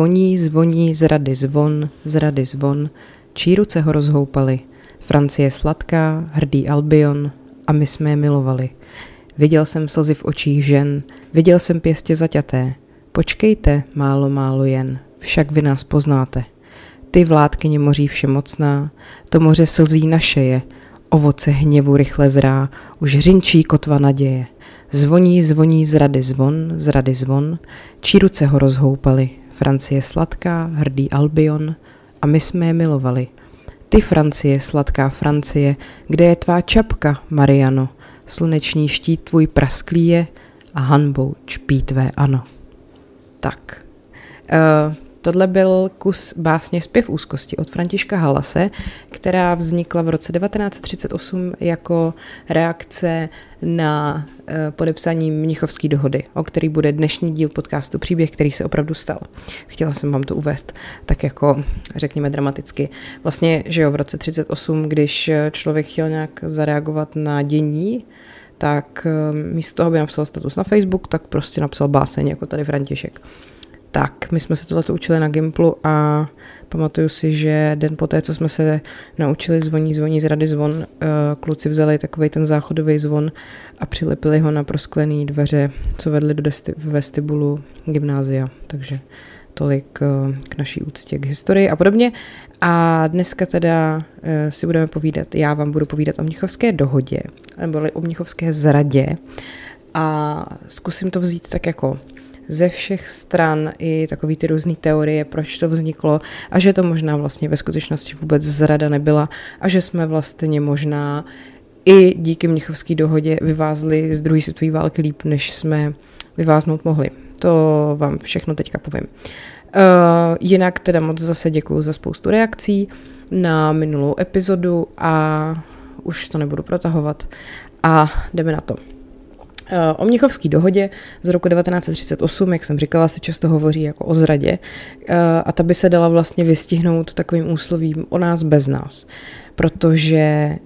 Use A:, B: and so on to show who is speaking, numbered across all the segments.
A: Zvoní, zvoní, z rady zvon, z rady zvon, čí ruce ho rozhoupaly. Francie sladká, hrdý Albion, a my jsme je milovali. Viděl jsem slzy v očích žen, viděl jsem pěstě zaťaté. Počkejte, málo, málo jen, však vy nás poznáte. Ty vládkyně moří všemocná, to moře slzí naše je, ovoce hněvu rychle zrá, už řinčí kotva naděje. Zvoní, zvoní z rady zvon, z rady zvon, čí ruce ho rozhoupaly. Francie sladká, hrdý Albion, a my jsme je milovali. Ty Francie, sladká Francie, kde je tvá čapka, Mariano? Sluneční štít tvůj prasklý je a hanbou čpí tvé ano. Tak. Uh, Tohle byl kus básně Zpěv úzkosti od Františka Halase, která vznikla v roce 1938 jako reakce na eh, podepsání Mnichovské dohody, o který bude dnešní díl podcastu Příběh, který se opravdu stal. Chtěla jsem vám to uvést tak jako, řekněme, dramaticky. Vlastně, že jo, v roce 38, když člověk chtěl nějak zareagovat na dění, tak eh, místo toho, aby napsal status na Facebook, tak prostě napsal báseň, jako tady František. Tak, my jsme se tohle učili na Gimplu a pamatuju si, že den poté, co jsme se naučili zvoní, zvoní z rady zvon, eh, kluci vzali takový ten záchodový zvon a přilepili ho na prosklené dveře, co vedly do vestibulu gymnázia. Takže tolik eh, k naší úctě k historii a podobně. A dneska teda eh, si budeme povídat, já vám budu povídat o Mnichovské dohodě, nebo o Mnichovské zradě a zkusím to vzít tak jako ze všech stran i takový ty různé teorie, proč to vzniklo a že to možná vlastně ve skutečnosti vůbec zrada nebyla a že jsme vlastně možná i díky Mnichovské dohodě vyvázli z druhé světové války líp, než jsme vyváznout mohli. To vám všechno teďka povím. Uh, jinak teda moc zase děkuji za spoustu reakcí na minulou epizodu a už to nebudu protahovat a jdeme na to. O Mnichovské dohodě z roku 1938, jak jsem říkala, se často hovoří jako o zradě eh, a ta by se dala vlastně vystihnout takovým úslovím o nás bez nás protože eh,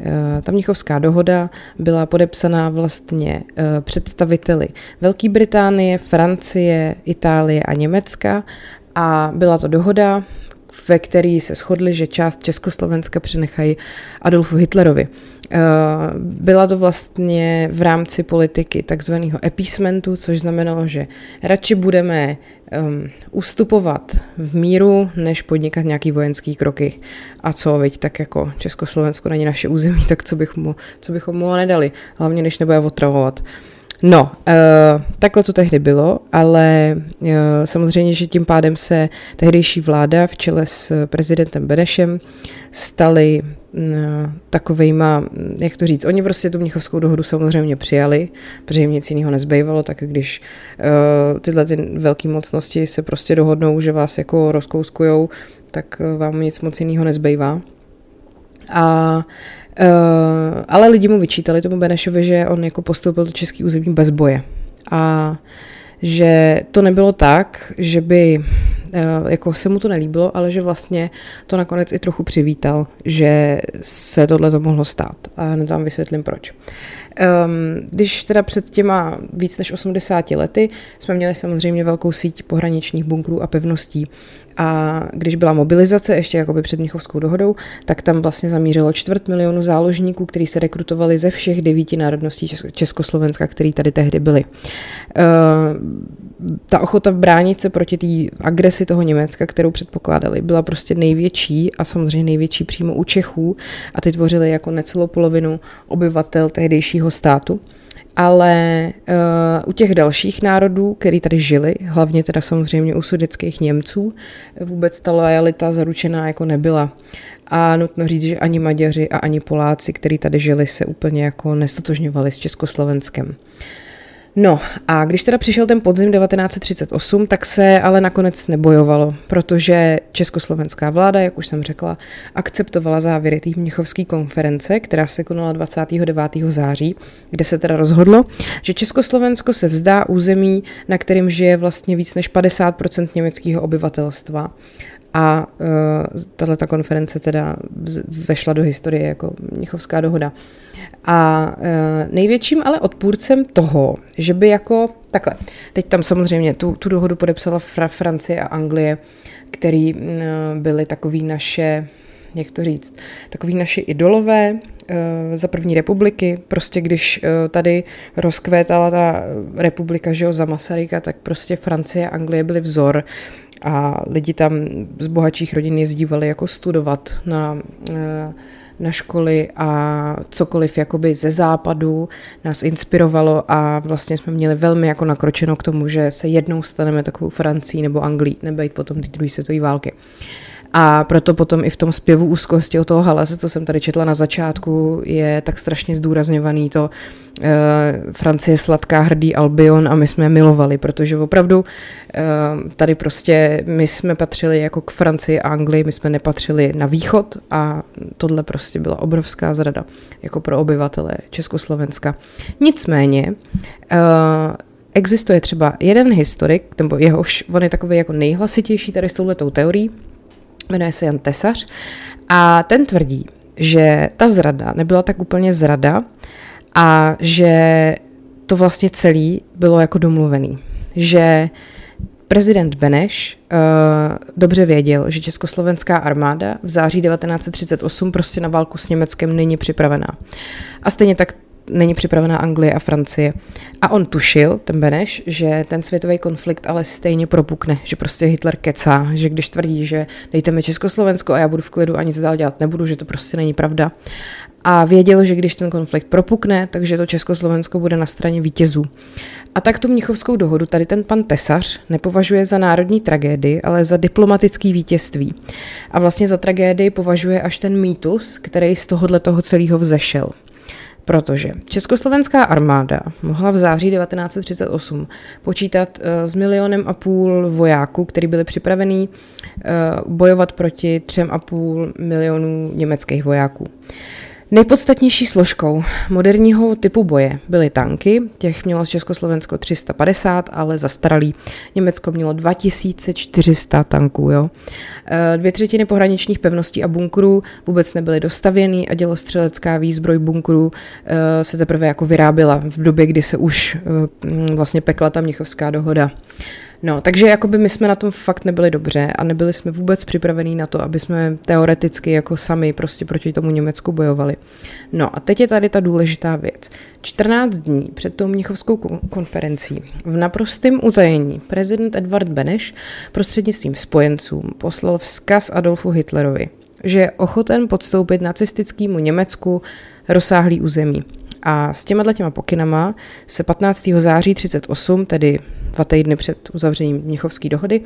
A: ta Mnichovská dohoda byla podepsaná vlastně eh, představiteli Velké Británie, Francie, Itálie a Německa a byla to dohoda, ve které se shodli, že část Československa přenechají Adolfu Hitlerovi. Eh, byla to vlastně v rámci politiky takzvaného epísmentu, což znamenalo, že radši budeme um, ustupovat v míru, než podnikat nějaký vojenský kroky. A co, veď, tak jako Československo není naše území, tak co, bych mu, co bychom mu nedali, hlavně než nebude otravovat. No, uh, takhle to tehdy bylo, ale uh, samozřejmě, že tím pádem se tehdejší vláda v čele s prezidentem Benešem staly takovejma, jak to říct, oni prostě tu Mnichovskou dohodu samozřejmě přijali, protože jim nic jiného nezbývalo, tak když uh, tyhle ty velké mocnosti se prostě dohodnou, že vás jako rozkouskujou, tak vám nic moc jiného nezbývá. A Uh, ale lidi mu vyčítali tomu Benešovi, že on jako postoupil do český území bez boje. A že to nebylo tak, že by jako se mu to nelíbilo, ale že vlastně to nakonec i trochu přivítal, že se tohle to mohlo stát. A hned vám vysvětlím proč. Um, když teda před těma víc než 80 lety jsme měli samozřejmě velkou síť pohraničních bunkrů a pevností a když byla mobilizace, ještě jakoby před Mnichovskou dohodou, tak tam vlastně zamířilo čtvrt milionu záložníků, kteří se rekrutovali ze všech devíti národností Československa, který tady tehdy byli. Uh, ta ochota bránit se proti té agresi toho Německa, kterou předpokládali, byla prostě největší a samozřejmě největší přímo u Čechů a ty tvořili jako necelou polovinu obyvatel tehdejšího státu. Ale uh, u těch dalších národů, který tady žili, hlavně teda samozřejmě u sudeckých Němců, vůbec ta lojalita zaručená jako nebyla. A nutno říct, že ani Maďaři a ani Poláci, kteří tady žili, se úplně jako nestotožňovali s Československem. No a když teda přišel ten podzim 1938, tak se ale nakonec nebojovalo, protože československá vláda, jak už jsem řekla, akceptovala závěry té Mnichovské konference, která se konala 29. září, kde se teda rozhodlo, že Československo se vzdá území, na kterým žije vlastně víc než 50% německého obyvatelstva a uh, tahle konference teda vešla do historie jako Mnichovská dohoda. A uh, největším ale odpůrcem toho, že by jako takhle, teď tam samozřejmě tu, tu dohodu podepsala Fra- Francie a Anglie, který byly takový naše jak to říct, takový naši idolové uh, za první republiky. Prostě když tady rozkvétala ta republika, že jo, za Masaryka, tak prostě Francie a Anglie byly vzor a lidi tam z bohatších rodin jezdívali jako studovat na uh, na školy a cokoliv jakoby ze západu nás inspirovalo a vlastně jsme měli velmi jako nakročeno k tomu, že se jednou staneme takovou Francií nebo Anglií, nebejt potom ty druhé světové války. Uh, a proto potom i v tom zpěvu úzkosti o toho halase, co jsem tady četla na začátku, je tak strašně zdůrazňovaný to uh, Francie sladká, hrdý Albion a my jsme je milovali, protože opravdu uh, tady prostě my jsme patřili jako k Francii a Anglii, my jsme nepatřili na východ a tohle prostě byla obrovská zrada jako pro obyvatele Československa. Nicméně uh, existuje třeba jeden historik, nebo jehož, on je takový jako nejhlasitější tady s touhletou teorií, jmenuje se Jan Tesař, a ten tvrdí, že ta zrada nebyla tak úplně zrada a že to vlastně celý bylo jako domluvený. Že prezident Beneš uh, dobře věděl, že československá armáda v září 1938 prostě na válku s Německem není připravená. A stejně tak není připravená Anglie a Francie. A on tušil, ten Beneš, že ten světový konflikt ale stejně propukne, že prostě Hitler kecá, že když tvrdí, že dejte mi Československo a já budu v klidu a nic dál dělat nebudu, že to prostě není pravda. A věděl, že když ten konflikt propukne, takže to Československo bude na straně vítězů. A tak tu Mnichovskou dohodu tady ten pan Tesař nepovažuje za národní tragédii, ale za diplomatický vítězství. A vlastně za tragédii považuje až ten mýtus, který z tohohle toho celého vzešel. Protože československá armáda mohla v září 1938 počítat uh, s milionem a půl vojáků, kteří byli připravení uh, bojovat proti třem a půl milionů německých vojáků. Nejpodstatnější složkou moderního typu boje byly tanky, těch mělo Československo 350, ale zastaralý. Německo mělo 2400 tanků. Jo. E, dvě třetiny pohraničních pevností a bunkrů vůbec nebyly dostavěný a dělostřelecká výzbroj bunkrů e, se teprve jako vyráběla v době, kdy se už e, vlastně pekla ta Mnichovská dohoda. No, takže jakoby my jsme na tom fakt nebyli dobře a nebyli jsme vůbec připravení na to, aby jsme teoreticky jako sami prostě proti tomu Německu bojovali. No a teď je tady ta důležitá věc. 14 dní před tou Mnichovskou konferencí v naprostém utajení prezident Edward Beneš prostřednictvím spojencům poslal vzkaz Adolfu Hitlerovi, že je ochoten podstoupit nacistickému Německu rozsáhlý území. A s těma těma pokynama se 15. září 38, tedy dva týdny před uzavřením Mnichovské dohody,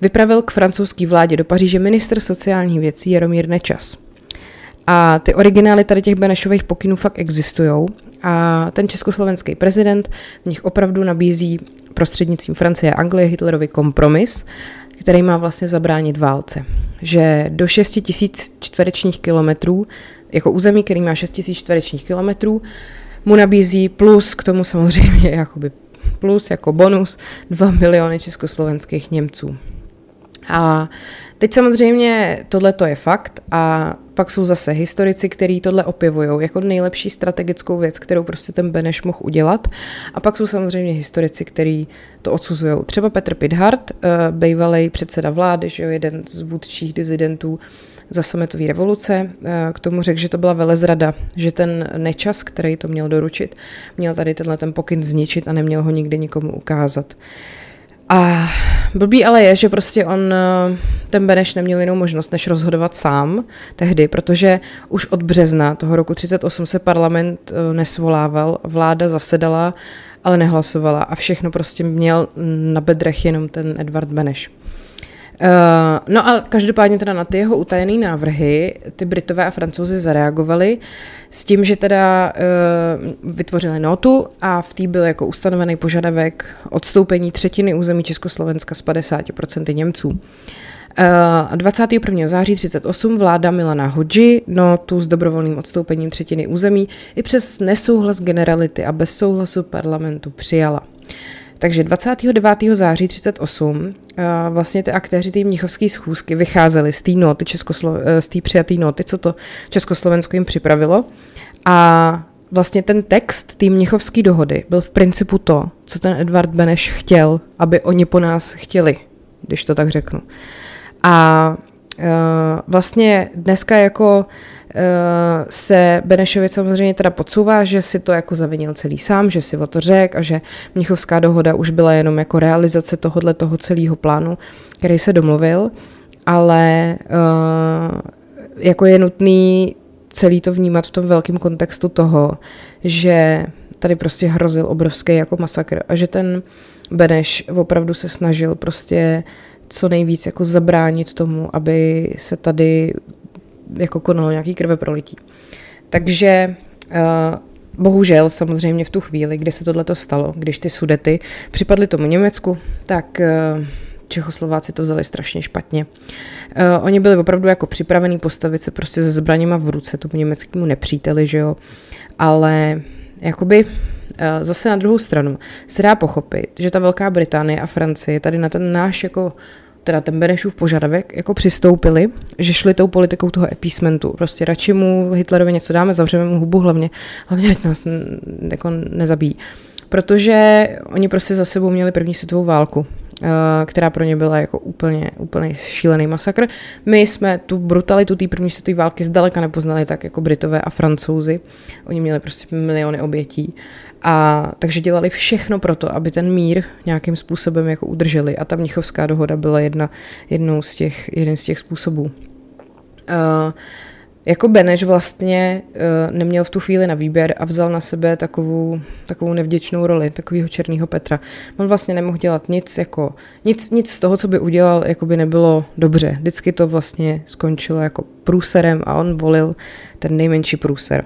A: vypravil k francouzské vládě do Paříže minister sociálních věcí Jaromír Nečas. A ty originály tady těch Benešových pokynů fakt existují a ten československý prezident v nich opravdu nabízí prostřednictvím Francie a Anglie Hitlerovi kompromis, který má vlastně zabránit válce. Že do 6 tisíc čtverečních kilometrů, jako území, který má 6 tisíc čtverečních kilometrů, mu nabízí plus k tomu samozřejmě jakoby plus jako bonus 2 miliony československých Němců. A teď samozřejmě tohle to je fakt a pak jsou zase historici, kteří tohle opěvují jako nejlepší strategickou věc, kterou prostě ten Beneš mohl udělat. A pak jsou samozřejmě historici, kteří to odsuzují. Třeba Petr Pidhart, eh, bývalý předseda vlády, že jo, jeden z vůdčích dizidentů, za sametové revoluce. Eh, k tomu řekl, že to byla velezrada, že ten nečas, který to měl doručit, měl tady tenhle ten pokyn zničit a neměl ho nikdy nikomu ukázat. A blbý ale je, že prostě on, eh, ten Beneš neměl jinou možnost, než rozhodovat sám tehdy, protože už od března toho roku 38 se parlament eh, nesvolával, vláda zasedala, ale nehlasovala a všechno prostě měl na bedrech jenom ten Edvard Beneš. Uh, no a každopádně teda na ty jeho utajené návrhy ty Britové a Francouzi zareagovali s tím, že teda uh, vytvořili notu a v té byl jako ustanovený požadavek odstoupení třetiny území Československa z 50% Němců. Uh, 21. září 38 vláda Milana Hodži notu s dobrovolným odstoupením třetiny území i přes nesouhlas generality a bez souhlasu parlamentu přijala. Takže 29. září 38 vlastně ty aktéři té mnichovské schůzky vycházeli z té noty, Českoslo- z té přijaté noty, co to Československo jim připravilo. A vlastně ten text té mnichovské dohody byl v principu to, co ten Edvard Beneš chtěl, aby oni po nás chtěli, když to tak řeknu. A uh, vlastně dneska jako se Benešovic samozřejmě teda podsouvá, že si to jako zavinil celý sám, že si o to řekl a že Mnichovská dohoda už byla jenom jako realizace tohohle toho celého plánu, který se domluvil, ale uh, jako je nutný celý to vnímat v tom velkém kontextu toho, že tady prostě hrozil obrovský jako masakr a že ten Beneš opravdu se snažil prostě co nejvíc jako zabránit tomu, aby se tady jako konalo nějaký krve prolití. Takže uh, bohužel samozřejmě v tu chvíli, kdy se tohle stalo, když ty sudety připadly tomu Německu, tak uh, Čechoslováci to vzali strašně špatně. Uh, oni byli opravdu jako připravení postavit se prostě se zbraněma v ruce tomu německému nepříteli, že jo. Ale jakoby zase na druhou stranu se dá pochopit, že ta Velká Británie a Francie tady na ten náš jako teda ten Benešův požadavek, jako přistoupili, že šli tou politikou toho epísmentu. Prostě radši mu Hitlerovi něco dáme, zavřeme mu hubu hlavně, hlavně ať nás jako nezabíjí. Protože oni prostě za sebou měli první světovou válku která pro ně byla jako úplně, úplně šílený masakr. My jsme tu brutalitu té první světové války zdaleka nepoznali tak jako Britové a Francouzi. Oni měli prostě miliony obětí. A takže dělali všechno pro to, aby ten mír nějakým způsobem jako udrželi. A ta Mnichovská dohoda byla jedna, jednou z těch, jeden z těch způsobů. Uh, jako Beneš vlastně uh, neměl v tu chvíli na výběr a vzal na sebe takovou, takovou nevděčnou roli, takového černého Petra. On vlastně nemohl dělat nic, jako, nic, nic z toho, co by udělal, jako by nebylo dobře. Vždycky to vlastně skončilo jako průserem a on volil ten nejmenší průser.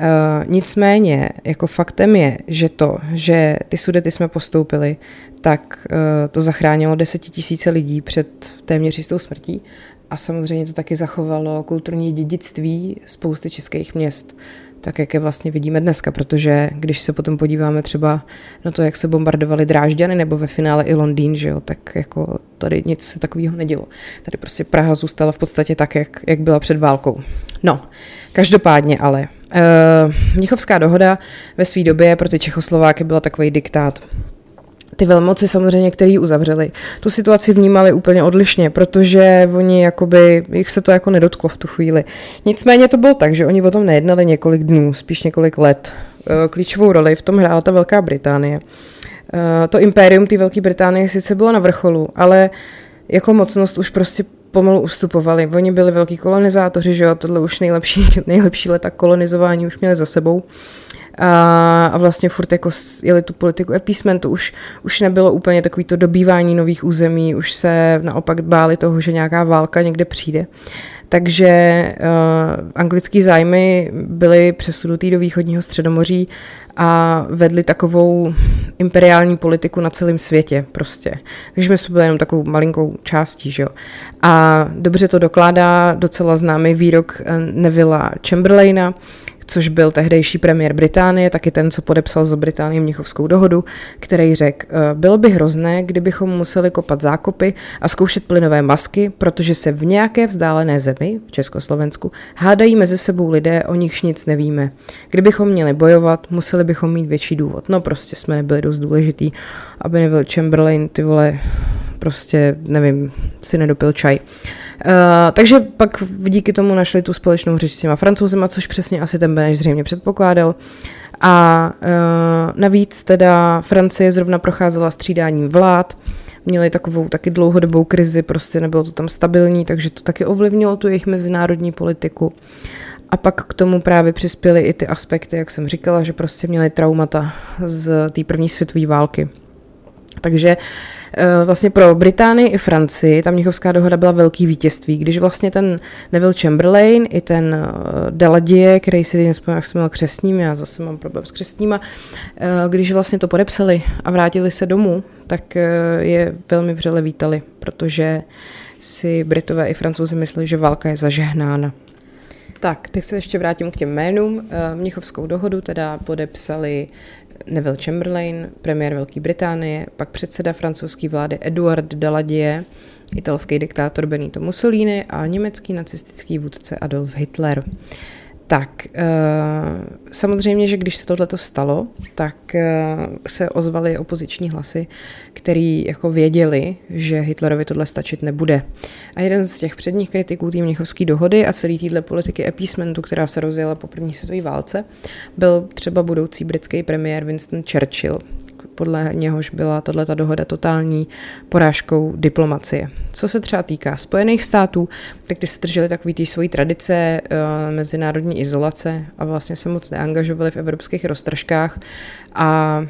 A: Uh, nicméně, jako faktem je, že to, že ty sudety jsme postoupili, tak uh, to zachránilo desetitisíce lidí před téměř jistou smrtí a samozřejmě to taky zachovalo kulturní dědictví spousty českých měst, tak jak je vlastně vidíme dneska, protože když se potom podíváme třeba na to, jak se bombardovaly Drážďany nebo ve finále i Londýn, že jo, tak jako tady nic se takového nedělo. Tady prostě Praha zůstala v podstatě tak, jak, jak byla před válkou. No, každopádně ale. Uh, Mnichovská dohoda ve své době pro ty Čechoslováky byla takový diktát ty velmoci samozřejmě, který uzavřeli, tu situaci vnímali úplně odlišně, protože oni jakoby, jich se to jako nedotklo v tu chvíli. Nicméně to bylo tak, že oni o tom nejednali několik dnů, spíš několik let. Eh, klíčovou roli v tom hrála ta Velká Británie. Eh, to impérium té Velké Británie sice bylo na vrcholu, ale jako mocnost už prostě pomalu ustupovali. Oni byli velký kolonizátoři, že jo, tohle už nejlepší, nejlepší leta kolonizování už měli za sebou a, a vlastně furt jako jeli tu politiku epísmentu, už, už nebylo úplně takový to dobývání nových území, už se naopak báli toho, že nějaká válka někde přijde. Takže uh, anglický zájmy byly přesunutý do východního středomoří a vedli takovou imperiální politiku na celém světě prostě. Takže my jsme byli jenom takovou malinkou částí, že jo. A dobře to dokládá docela známý výrok eh, Nevilla Chamberlaina, což byl tehdejší premiér Británie, taky ten, co podepsal za Británii Mnichovskou dohodu, který řekl, eh, bylo by hrozné, kdybychom museli kopat zákopy a zkoušet plynové masky, protože se v nějaké vzdálené zemi, v Československu, hádají mezi sebou lidé, o nichž nic nevíme. Kdybychom měli bojovat, museli bychom mít větší důvod. No prostě jsme nebyli dost důležitý, aby nebyl Chamberlain, ty vole, prostě, nevím, si nedopil čaj. Uh, takže pak díky tomu našli tu společnou řeč s těma francouzima, což přesně asi ten Beneš zřejmě předpokládal. A uh, navíc teda Francie zrovna procházela střídáním vlád, měli takovou taky dlouhodobou krizi, prostě nebylo to tam stabilní, takže to taky ovlivnilo tu jejich mezinárodní politiku. A pak k tomu právě přispěly i ty aspekty, jak jsem říkala, že prostě měli traumata z té první světové války. Takže Eh, vlastně pro Británii i Francii ta Mnichovská dohoda byla velký vítězství, když vlastně ten Neville Chamberlain i ten eh, Deladie, který si jen jak jsem měl křesním, já zase mám problém s křestníma, eh, když vlastně to podepsali a vrátili se domů, tak je velmi vřele vítali, protože si Britové i Francouzi mysleli, že válka je zažehnána. Tak, teď se ještě vrátím k těm jménům. Mnichovskou dohodu teda podepsali Neville Chamberlain, premiér Velké Británie, pak předseda francouzské vlády Eduard Daladier, italský diktátor Benito Mussolini a německý nacistický vůdce Adolf Hitler. Tak, eh, samozřejmě, že když se tohleto stalo, tak eh, se ozvaly opoziční hlasy, který jako věděli, že Hitlerovi tohle stačit nebude. A jeden z těch předních kritiků té Mnichovské dohody a celý téhle politiky appeasementu, která se rozjela po první světové válce, byl třeba budoucí britský premiér Winston Churchill, podle něhož byla tato dohoda totální porážkou diplomacie. Co se třeba týká Spojených států, tak ty se drželi takový ty svojí tradice e, mezinárodní izolace a vlastně se moc neangažovali v evropských roztržkách a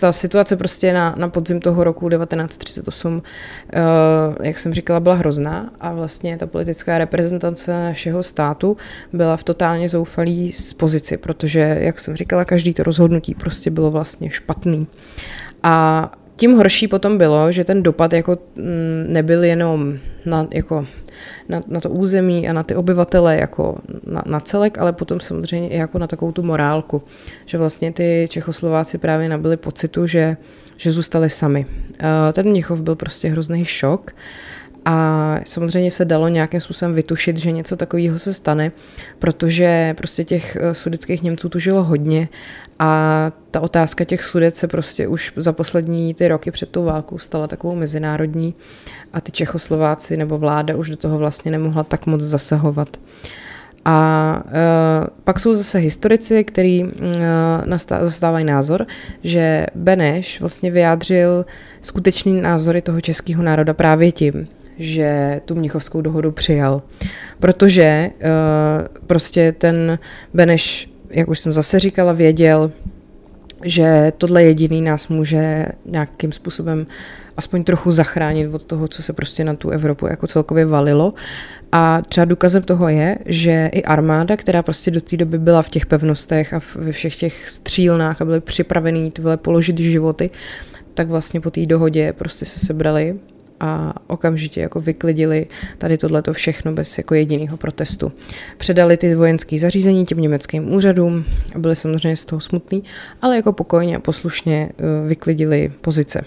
A: ta situace prostě na, na podzim toho roku 1938, uh, eh, jak jsem říkala, byla hrozná a vlastně ta politická reprezentace našeho státu byla v totálně zoufalý z pozici, protože, jak jsem říkala, každý to rozhodnutí prostě bylo vlastně špatný. A tím horší potom bylo, že ten dopad jako mm, nebyl jenom na, jako na, na to území a na ty obyvatele jako na, na celek, ale potom samozřejmě i jako na takovou tu morálku, že vlastně ty Čechoslováci právě nabili pocitu, že, že zůstali sami. Ten Mnichov byl prostě hrozný šok a samozřejmě se dalo nějakým způsobem vytušit, že něco takového se stane, protože prostě těch eh, sudeckých Němců tu žilo hodně a ta otázka těch sudec se prostě už za poslední ty roky před tou válkou stala takovou mezinárodní a ty Čechoslováci nebo vláda už do toho vlastně nemohla tak moc zasahovat. A uh, pak jsou zase historici, kteří uh, zastávají názor, že Beneš vlastně vyjádřil skutečný názory toho českého národa právě tím, že tu Mnichovskou dohodu přijal. Protože uh, prostě ten Beneš, jak už jsem zase říkala, věděl, že tohle jediný nás může nějakým způsobem aspoň trochu zachránit od toho, co se prostě na tu Evropu jako celkově valilo. A třeba důkazem toho je, že i armáda, která prostě do té doby byla v těch pevnostech a ve všech těch střílnách a byly připravený tyhle položit životy, tak vlastně po té dohodě prostě se sebrali a okamžitě jako vyklidili tady tohleto všechno bez jako jediného protestu. Předali ty vojenské zařízení těm německým úřadům a byli samozřejmě z toho smutní, ale jako pokojně a poslušně eh, vyklidili pozice.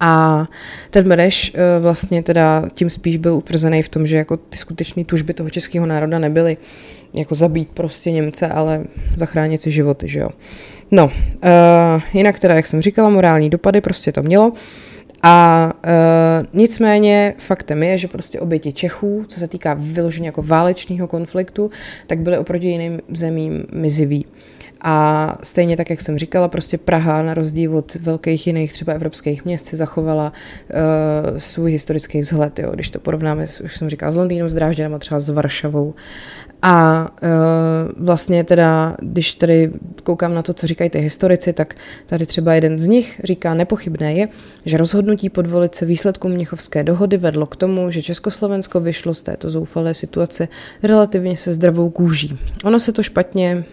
A: A ten Beneš eh, vlastně teda tím spíš byl utvrzený v tom, že jako ty skutečné tužby toho českého národa nebyly jako zabít prostě Němce, ale zachránit si životy, že jo. No, uh, jinak teda, jak jsem říkala, morální dopady prostě to mělo. A uh, nicméně faktem je, že prostě oběti Čechů, co se týká vyložení jako válečného konfliktu, tak byly oproti jiným zemím mizivý. A stejně tak, jak jsem říkala, prostě Praha na rozdíl od velkých jiných třeba evropských měst si zachovala uh, svůj historický vzhled, jo, když to porovnáme, už jsem říkala, s Londýnem, s Drážděnem a třeba s Varšavou. A uh, vlastně teda, když tady koukám na to, co říkají ty historici, tak tady třeba jeden z nich říká, nepochybné je, že rozhodnutí podvolit se výsledku Mnichovské dohody vedlo k tomu, že Československo vyšlo z této zoufalé situace relativně se zdravou kůží. Ono se to špatně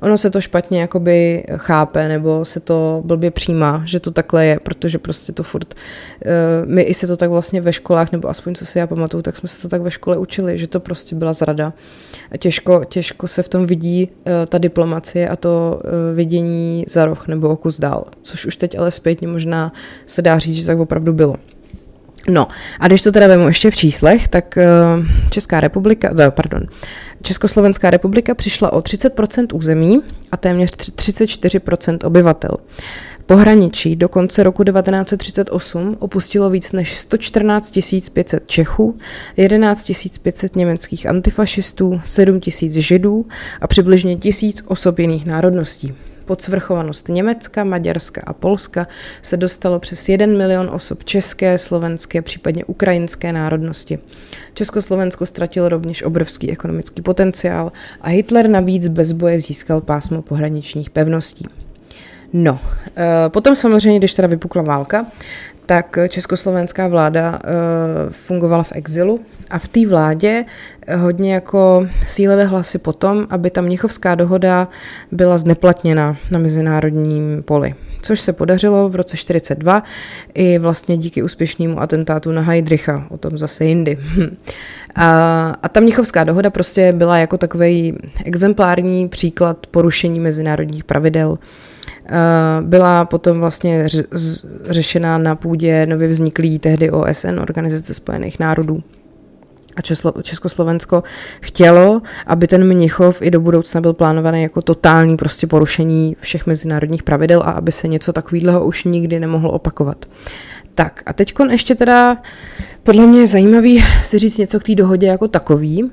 A: ono se to špatně jakoby chápe nebo se to blbě přijímá, že to takhle je, protože prostě to furt, eh, my i se to tak vlastně ve školách, nebo aspoň co si já pamatuju, tak jsme se to tak ve škole učili, že to prostě byla zrada. A těžko, těžko se v tom vidí eh, ta diplomacie a to eh, vidění za roh nebo o kus dál, což už teď ale zpětně možná se dá říct, že tak opravdu bylo. No a když to teda vemu ještě v číslech, tak Česká republika, pardon, Československá republika přišla o 30% území a téměř 34% obyvatel. Pohraničí do konce roku 1938 opustilo víc než 114 500 Čechů, 11 500 německých antifašistů, 7 000 židů a přibližně tisíc osob jiných národností pod svrchovanost Německa, Maďarska a Polska se dostalo přes 1 milion osob české, slovenské, případně ukrajinské národnosti. Československo ztratilo rovněž obrovský ekonomický potenciál a Hitler navíc bez boje získal pásmo pohraničních pevností. No, eh, potom samozřejmě, když teda vypukla válka, tak československá vláda uh, fungovala v exilu a v té vládě hodně jako sílily hlasy potom, aby ta Mnichovská dohoda byla zneplatněna na mezinárodním poli. Což se podařilo v roce 42 i vlastně díky úspěšnému atentátu na Heidricha, o tom zase jindy. A, a ta Mnichovská dohoda prostě byla jako takový exemplární příklad porušení mezinárodních pravidel. Byla potom vlastně řešena na půdě nově vzniklý tehdy OSN, Organizace spojených národů a Česko, Československo chtělo, aby ten Mnichov i do budoucna byl plánovaný jako totální prostě porušení všech mezinárodních pravidel a aby se něco takového už nikdy nemohlo opakovat. Tak a teď ještě teda podle mě je zajímavý si říct něco k té dohodě jako takový. Uh,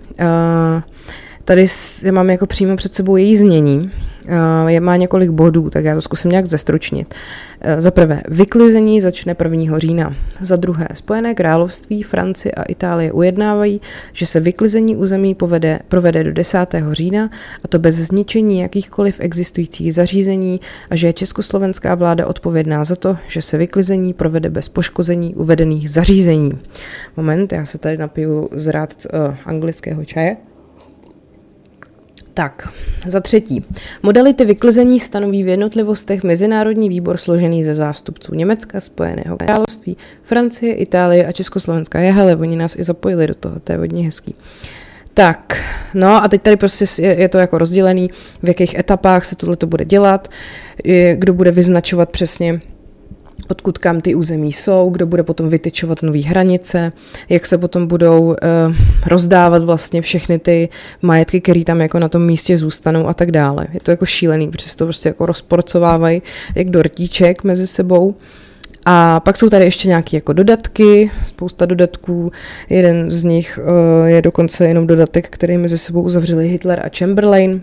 A: Tady já mám jako přímo před sebou její znění. Eh, je má několik bodů, tak já to zkusím nějak zestručnit. Eh, za prvé, vyklizení začne 1. října. Za druhé, Spojené království, Francie a Itálie ujednávají, že se vyklizení území povede, provede do 10. října, a to bez zničení jakýchkoliv existujících zařízení a že je československá vláda odpovědná za to, že se vyklizení provede bez poškození uvedených zařízení. Moment, já se tady napiju z rád uh, anglického čaje. Tak, za třetí. Modality vyklizení stanoví v jednotlivostech Mezinárodní výbor složený ze zástupců Německa, Spojeného království, Francie, Itálie a Československa. Je, hele, oni nás i zapojili do toho, to je hodně hezký. Tak, no a teď tady prostě je, je to jako rozdělený, v jakých etapách se tohle bude dělat, kdo bude vyznačovat přesně odkud kam ty území jsou, kdo bude potom vytyčovat nové hranice, jak se potom budou uh, rozdávat vlastně všechny ty majetky, které tam jako na tom místě zůstanou a tak dále. Je to jako šílený, protože to prostě jako rozporcovávají jak dortíček mezi sebou. A pak jsou tady ještě nějaké jako dodatky, spousta dodatků. Jeden z nich uh, je dokonce jenom dodatek, který mezi sebou uzavřeli Hitler a Chamberlain,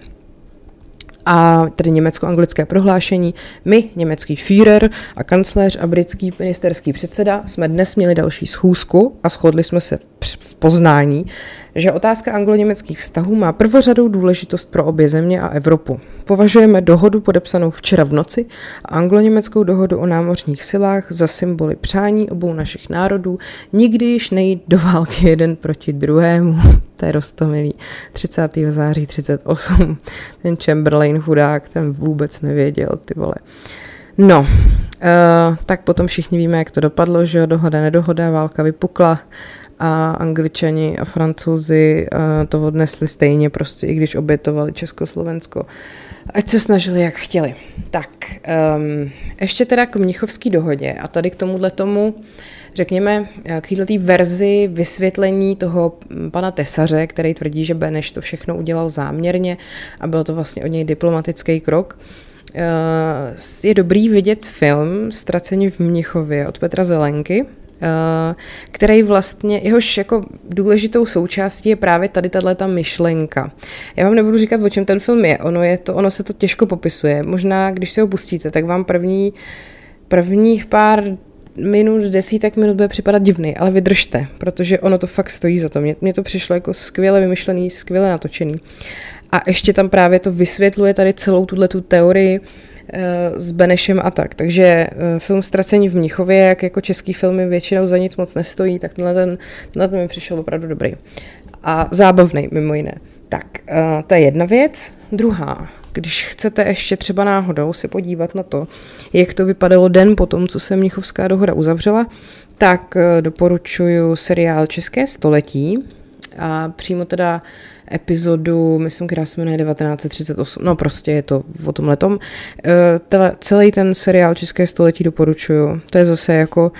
A: a tedy německo-anglické prohlášení. My, německý Führer a kancléř a britský ministerský předseda, jsme dnes měli další schůzku a shodli jsme se v poznání, že otázka anglo-německých vztahů má prvořadou důležitost pro obě země a Evropu. Považujeme dohodu podepsanou včera v noci a anglo-německou dohodu o námořních silách za symboly přání obou našich národů nikdy již nejít do války jeden proti druhému. To je rostomilý. 30. září 38. Ten Chamberlain chudák, ten vůbec nevěděl, ty vole. No, uh, tak potom všichni víme, jak to dopadlo, že jo, dohoda, nedohoda, válka vypukla a angličani a francouzi to odnesli stejně, prostě i když obětovali Československo, ať se snažili, jak chtěli. Tak, um, ještě teda k Mnichovské dohodě a tady k tomuhle tomu, řekněme, k této verzi vysvětlení toho pana Tesaře, který tvrdí, že Beneš to všechno udělal záměrně a byl to vlastně od něj diplomatický krok, eh, je dobrý vidět film Ztracení v Mnichově od Petra Zelenky, který vlastně, jehož jako důležitou součástí je právě tady tato myšlenka. Já vám nebudu říkat, o čem ten film je, ono, je to, ono se to těžko popisuje. Možná, když se ho pustíte, tak vám první, prvních pár minut, desítek minut bude připadat divný, ale vydržte, protože ono to fakt stojí za to. Mně, mně to přišlo jako skvěle vymyšlený, skvěle natočený. A ještě tam právě to vysvětluje tady celou tuhle tu teorii Eh, s Benešem a tak. Takže eh, film Ztracení v Mnichově, jak jako český filmy většinou za nic moc nestojí, tak tenhle ten, tenhle ten mi přišel opravdu dobrý. A zábavný, mimo jiné. Tak, eh, to je jedna věc. Druhá, když chcete ještě třeba náhodou se podívat na to, jak to vypadalo den po tom, co se Mnichovská dohoda uzavřela, tak doporučuji seriál České století a přímo teda epizodu, myslím, která se jmenuje 1938, no prostě je to o tom letom. Eh, celý ten seriál České století doporučuju. To je zase jako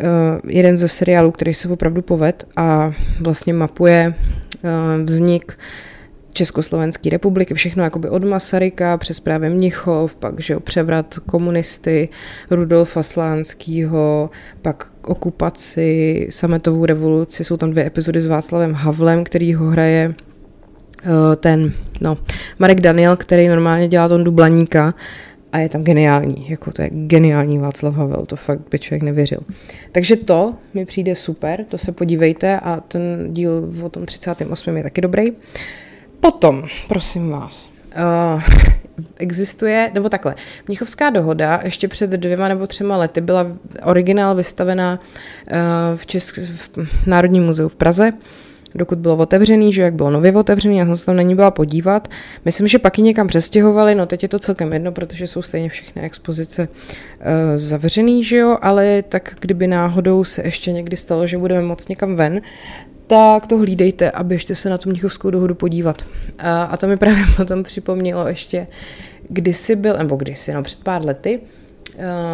A: eh, jeden ze seriálů, který se opravdu poved a vlastně mapuje eh, vznik Československé republiky, všechno jakoby od Masaryka přes právě Mnichov, pak že jo, převrat komunisty, Rudolfa Slánskýho, pak okupaci, sametovou revoluci, jsou tam dvě epizody s Václavem Havlem, který ho hraje ten, no, Marek Daniel, který normálně dělá ton dublaníka a je tam geniální, jako to je geniální Václav Havel, to fakt by člověk nevěřil. Takže to mi přijde super, to se podívejte a ten díl o tom 38. je taky dobrý. Potom, prosím vás, uh, existuje, nebo takhle, Mnichovská dohoda ještě před dvěma nebo třema lety byla originál vystavená uh, v, Česk- v Národním muzeu v Praze dokud bylo otevřený, že jak bylo nově otevřený, já jsem se tam není byla podívat. Myslím, že pak ji někam přestěhovali, no teď je to celkem jedno, protože jsou stejně všechny expozice uh, zavřený, že jo, ale tak kdyby náhodou se ještě někdy stalo, že budeme moc někam ven, tak to hlídejte a běžte se na tu Mnichovskou dohodu podívat. A, a to mi právě potom připomnělo ještě, kdysi byl, nebo kdysi, no před pár lety,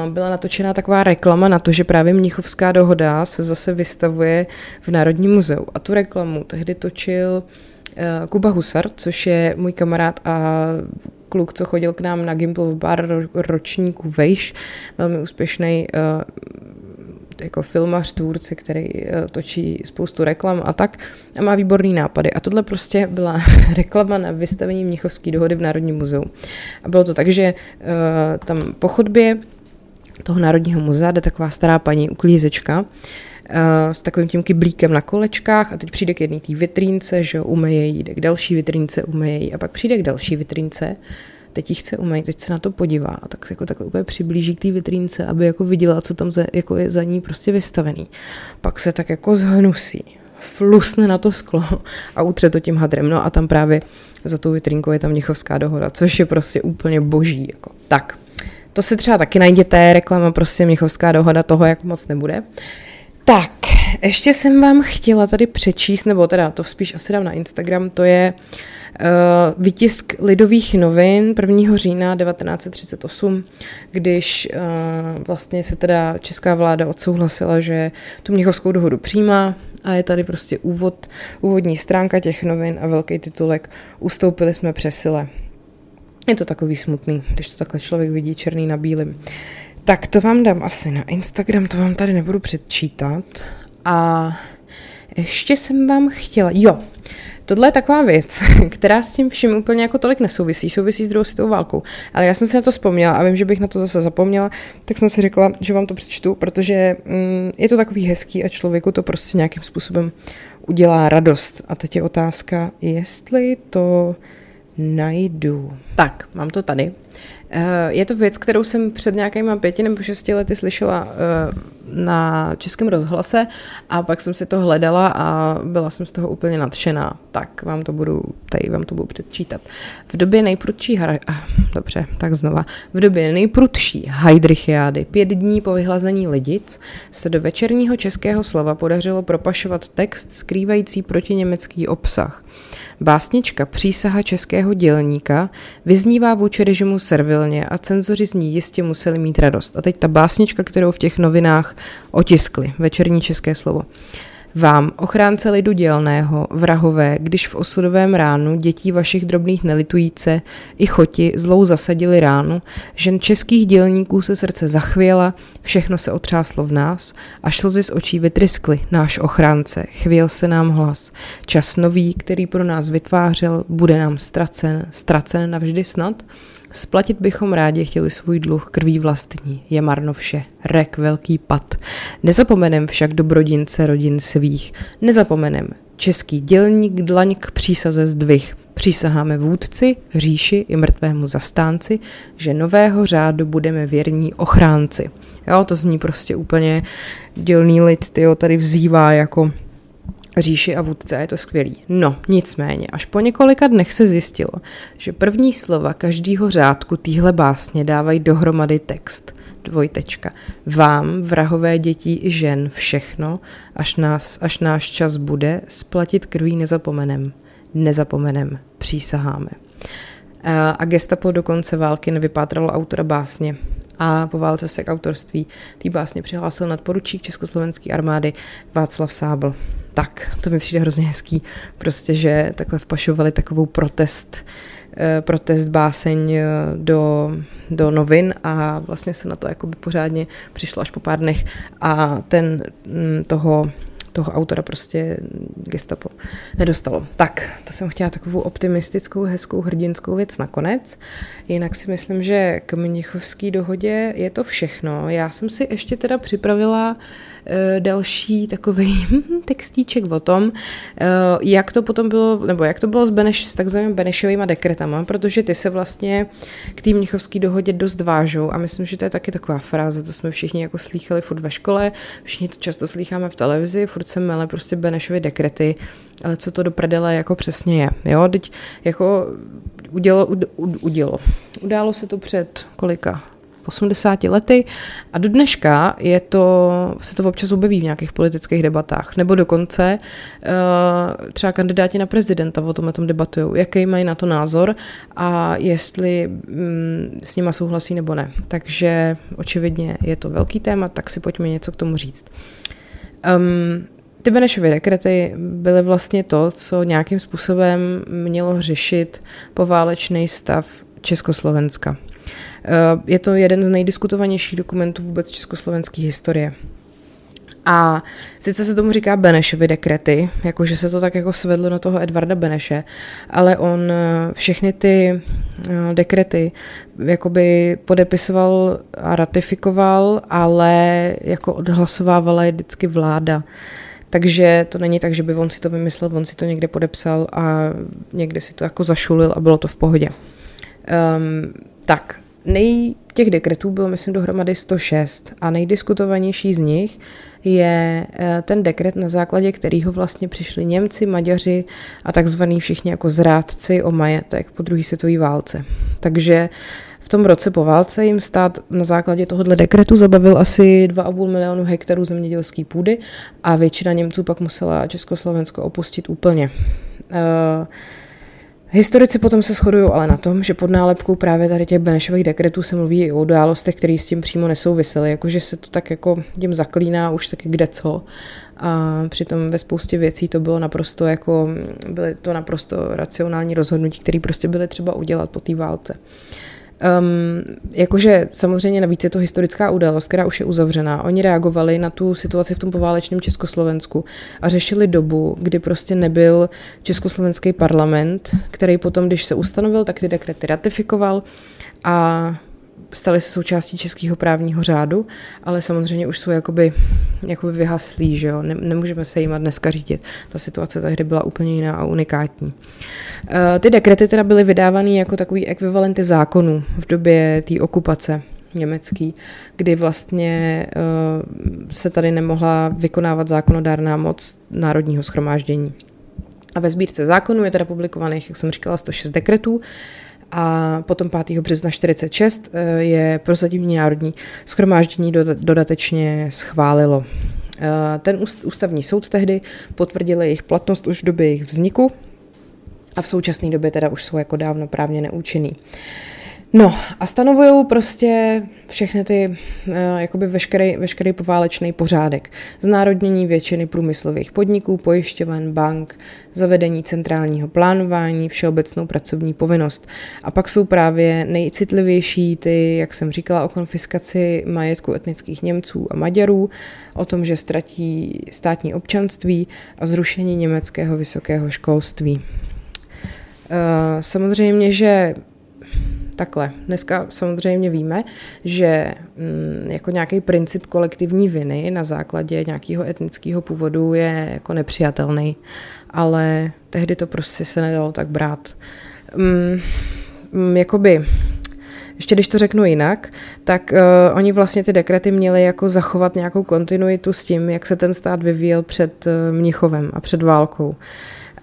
A: byla natočená taková reklama na to, že právě Mnichovská dohoda se zase vystavuje v Národním muzeu. A tu reklamu tehdy točil Kuba Husar, což je můj kamarád a kluk, co chodil k nám na Gimple v bar ročníku Vejš, velmi úspěšný jako filmař, tvůrce, který eh, točí spoustu reklam a tak a má výborný nápady. A tohle prostě byla reklama na vystavení Mnichovské dohody v Národním muzeu. A bylo to tak, že uh, tam po chodbě toho Národního muzea jde taková stará paní uklízečka, uh, s takovým tím kyblíkem na kolečkách a teď přijde k jedné té vitrínce, že umeje jí, jde k další vitrínce, umeje jí a pak přijde k další vitrínce teď ji chce umýt, teď se na to podívá tak jako takhle úplně přiblíží k té vitrínce, aby jako viděla, co tam za, jako je za ní prostě vystavený. Pak se tak jako zhnusí, flusne na to sklo a utře to tím hadrem. No a tam právě za tou vitrínkou je tam Mnichovská dohoda, což je prostě úplně boží. Jako. Tak, to si třeba taky najděte, reklama prostě Mnichovská dohoda, toho jak moc nebude. Tak, ještě jsem vám chtěla tady přečíst, nebo teda to spíš asi dám na Instagram, to je uh, Eh, vytisk Lidových novin 1. října 1938, když eh, vlastně se teda česká vláda odsouhlasila, že tu Mnichovskou dohodu přijímá a je tady prostě úvod, úvodní stránka těch novin a velký titulek Ustoupili jsme přesile. Je to takový smutný, když to takhle člověk vidí černý na bílým. Tak to vám dám asi na Instagram, to vám tady nebudu předčítat. A ještě jsem vám chtěla, jo, Tohle je taková věc, která s tím vším úplně jako tolik nesouvisí, souvisí s druhou světovou válkou. Ale já jsem si na to vzpomněla a vím, že bych na to zase zapomněla, tak jsem si řekla, že vám to přečtu, protože mm, je to takový hezký a člověku to prostě nějakým způsobem udělá radost. A teď je otázka, jestli to najdu. Tak, mám to tady. Eh, je to věc, kterou jsem před nějakýma pěti nebo šesti lety slyšela eh, na českém rozhlase a pak jsem si to hledala a byla jsem z toho úplně nadšená. Tak vám to budu, tady vám to budu předčítat. V době nejprudší, dobře, tak znova. V době nejprudší Heidrichiády, pět dní po vyhlazení lidic, se do večerního českého slova podařilo propašovat text skrývající protiněmecký obsah. Básnička Přísaha českého dělníka vyznívá vůči režimu servilně a cenzoři z ní jistě museli mít radost. A teď ta básnička, kterou v těch novinách otiskli, večerní české slovo. Vám, ochránce lidu dělného, vrahové, když v osudovém ránu dětí vašich drobných nelitujíce i choti zlou zasadili ránu, žen českých dělníků se srdce zachvěla, všechno se otřáslo v nás a slzy z očí vytryskly náš ochránce, chvěl se nám hlas. Čas nový, který pro nás vytvářel, bude nám ztracen, ztracen navždy snad? Splatit bychom rádi chtěli svůj dluh krví vlastní, je marno vše, rek velký pad. Nezapomenem však dobrodince rodin svých, nezapomenem český dělník dlaň k přísaze zdvih. Přísaháme vůdci, říši i mrtvému zastánci, že nového řádu budeme věrní ochránci. Jo, to zní prostě úplně dělný lid, tyjo, tady vzývá jako říši a vůdce, je to skvělý. No, nicméně, až po několika dnech se zjistilo, že první slova každého řádku týhle básně dávají dohromady text. Dvojtečka. Vám, vrahové dětí i žen, všechno, až, nás, až náš čas bude, splatit krví nezapomenem. Nezapomenem, přísaháme. A gestapo do konce války nevypátralo autora básně a po válce se k autorství té básně přihlásil nadporučík Československé armády Václav Sábl tak. To mi přijde hrozně hezký, prostě, že takhle vpašovali takovou protest, eh, protest báseň eh, do, do novin a vlastně se na to jako by pořádně přišlo až po pár dnech a ten mm, toho toho autora prostě gestapo nedostalo. Tak, to jsem chtěla takovou optimistickou, hezkou, hrdinskou věc nakonec. Jinak si myslím, že k Mnichovské dohodě je to všechno. Já jsem si ještě teda připravila uh, další takový textíček o tom, uh, jak to potom bylo, nebo jak to bylo s, Beneš, s takzvanými Benešovými dekretama, protože ty se vlastně k té Mnichovské dohodě dost vážou a myslím, že to je taky taková fráze, co jsme všichni jako slýchali furt ve škole, všichni to často slýcháme v televizi, furt se mele prostě Benešovy dekrety, ale co to do prdele jako přesně je. Jo, teď jako udělo, udělo. Událo se to před kolika 80 lety a do dneška je to, se to občas objeví v nějakých politických debatách, nebo dokonce uh, třeba kandidáti na prezidenta o tom, tom debatují, jaký mají na to názor a jestli um, s nima souhlasí nebo ne. Takže očividně je to velký téma, tak si pojďme něco k tomu říct. Um, ty Benešovy dekrety byly vlastně to, co nějakým způsobem mělo řešit poválečný stav Československa. Eh, je to jeden z nejdiskutovanějších dokumentů vůbec československé historie. A sice se tomu říká Benešovy dekrety, jakože se to tak jako svedlo na toho Edvarda Beneše, ale on eh, všechny ty eh, dekrety jakoby podepisoval a ratifikoval, ale jako odhlasovávala je vždycky vláda. Takže to není tak, že by on si to vymyslel, on si to někde podepsal a někde si to jako zašulil a bylo to v pohodě. Um, tak, nej, těch dekretů bylo, myslím, dohromady 106 a nejdiskutovanější z nich je eh, ten dekret, na základě kterého vlastně přišli Němci, Maďaři a takzvaní všichni jako zrádci o majetek po druhé světové válce. Takže v tom roce po válce jim stát na základě tohohle dekretu zabavil asi 2,5 milionu hektarů zemědělské půdy a většina Němců pak musela Československo opustit úplně. Uh, Historici potom se shodují ale na tom, že pod nálepkou právě tady těch Benešových dekretů se mluví i o událostech, které s tím přímo nesouvisely, jakože se to tak jako tím zaklíná už taky kde co. A přitom ve spoustě věcí to bylo naprosto jako, byly to naprosto racionální rozhodnutí, které prostě byly třeba udělat po té válce. Uh, Um, jakože samozřejmě navíc je to historická událost, která už je uzavřená. Oni reagovali na tu situaci v tom poválečném Československu a řešili dobu, kdy prostě nebyl československý parlament, který potom, když se ustanovil, tak ty dekrety ratifikoval a staly se součástí českého právního řádu, ale samozřejmě už jsou jakoby, jakoby vyhaslí, že jo? nemůžeme se jim dneska řídit. Ta situace tehdy byla úplně jiná a unikátní. Eh, ty dekrety teda byly vydávané jako takový ekvivalenty zákonů v době té okupace německý, kdy vlastně uh, se tady nemohla vykonávat zákonodárná moc národního schromáždění. A ve sbírce zákonů je teda publikovaných, jak jsem říkala, 106 dekretů, a potom 5. března 46 eh, je prozatímní národní schromáždění dodatečně schválilo. Eh, ten ústavní soud tehdy potvrdil jejich platnost už v době jejich vzniku a v současné době teda už jsou jako dávno právně neúčinný. No a stanovují prostě všechny ty, uh, jakoby veškerý, veškerý poválečný pořádek. Znárodnění většiny průmyslových podniků, pojišťoven, bank, zavedení centrálního plánování, všeobecnou pracovní povinnost. A pak jsou právě nejcitlivější ty, jak jsem říkala, o konfiskaci majetku etnických Němců a Maďarů, o tom, že ztratí státní občanství a zrušení německého vysokého školství. Uh, samozřejmě, že Takhle, dneska samozřejmě víme, že mm, jako nějaký princip kolektivní viny na základě nějakého etnického původu je jako nepřijatelný, ale tehdy to prostě se nedalo tak brát. Mm, mm, jakoby ještě když to řeknu jinak, tak uh, oni vlastně ty dekrety měli jako zachovat nějakou kontinuitu s tím, jak se ten stát vyvíjel před uh, Mnichovem a před válkou.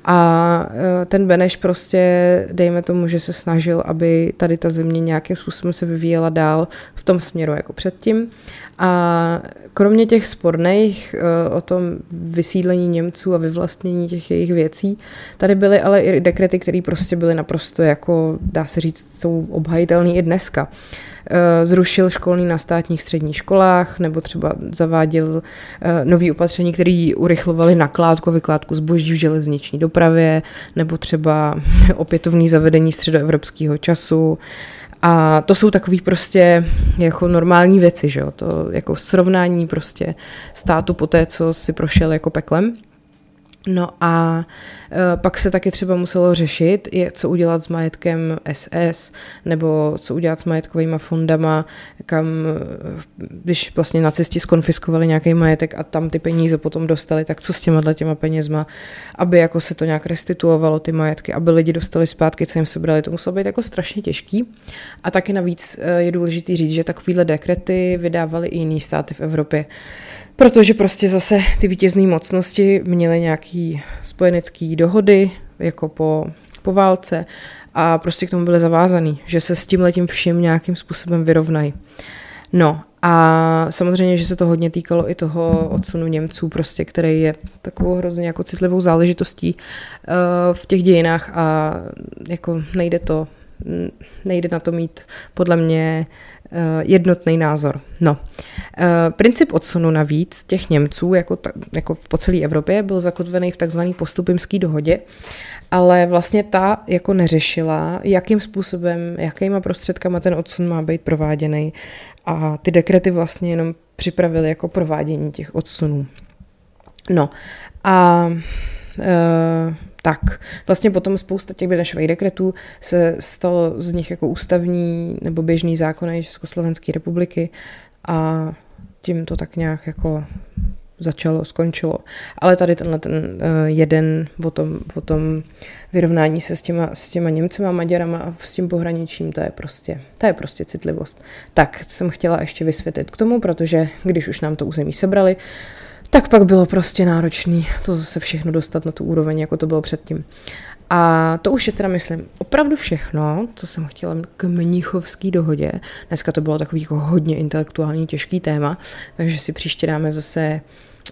A: A e, ten Beneš prostě, dejme tomu, že se snažil, aby tady ta země nějakým způsobem se vyvíjela dál v tom směru jako předtím. A kromě těch sporných e, o tom vysídlení Němců a vyvlastnění těch jejich věcí, tady byly ale i dekrety, které prostě byly naprosto jako, dá se říct, jsou obhajitelné i dneska. Eh, zrušil školní na státních středních školách nebo třeba zaváděl eh, nový opatření, které urychlovaly nakládku a vykládku zboží v železniční dopravě nebo třeba opětovný zavedení středoevropského času. A to jsou takový prostě jako normální věci, že jo? To jako srovnání prostě státu po té, co si prošel jako peklem. No a e, pak se taky třeba muselo řešit, co udělat s majetkem SS, nebo co udělat s majetkovými fondama, kam, když vlastně nacisti skonfiskovali nějaký majetek a tam ty peníze potom dostali, tak co s těma těma penězma, aby jako se to nějak restituovalo ty majetky, aby lidi dostali zpátky, co jim sebrali, to muselo být jako strašně těžký. A taky navíc e, je důležité říct, že takovýhle dekrety vydávali i jiný státy v Evropě. Protože prostě zase ty vítězné mocnosti měly nějaký spojenecký dohody, jako po, po válce a prostě k tomu byli zavázaný, že se s tím letím vším nějakým způsobem vyrovnají. No a samozřejmě, že se to hodně týkalo i toho odsunu Němců, prostě, který je takovou hrozně jako citlivou záležitostí uh, v těch dějinách a jako nejde to, nejde na to mít podle mě uh, jednotný názor. No, uh, princip odsunu navíc těch Němců, jako, ta, jako po celé Evropě, byl zakotvený v takzvané postupimské dohodě, ale vlastně ta jako neřešila, jakým způsobem, jakýma prostředkama ten odsun má být prováděný a ty dekrety vlastně jenom připravili jako provádění těch odsunů. No a tak, vlastně potom spousta těch Benešových dekretů se stalo z nich jako ústavní nebo běžný zákony Československé republiky a tím to tak nějak jako začalo, skončilo. Ale tady tenhle ten uh, jeden o tom, o tom vyrovnání se s těma, s těma Němcema, Maďarama a s tím pohraničím, to je prostě, to je prostě citlivost. Tak jsem chtěla ještě vysvětlit k tomu, protože když už nám to území sebrali, tak pak bylo prostě náročný to zase všechno dostat na tu úroveň, jako to bylo předtím. A to už je teda, myslím, opravdu všechno, co jsem chtěla k Mnichovské dohodě. Dneska to bylo takový jako hodně intelektuální, těžký téma, takže si příště dáme zase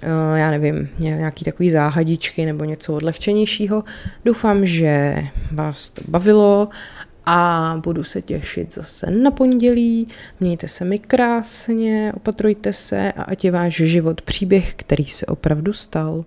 A: Eh, já nevím, nějaký takový záhadičky nebo něco odlehčenějšího. Doufám, že vás to bavilo a budu se těšit zase na pondělí. Mějte se mi krásně, opatrujte se a ať je váš život příběh, který se opravdu stal.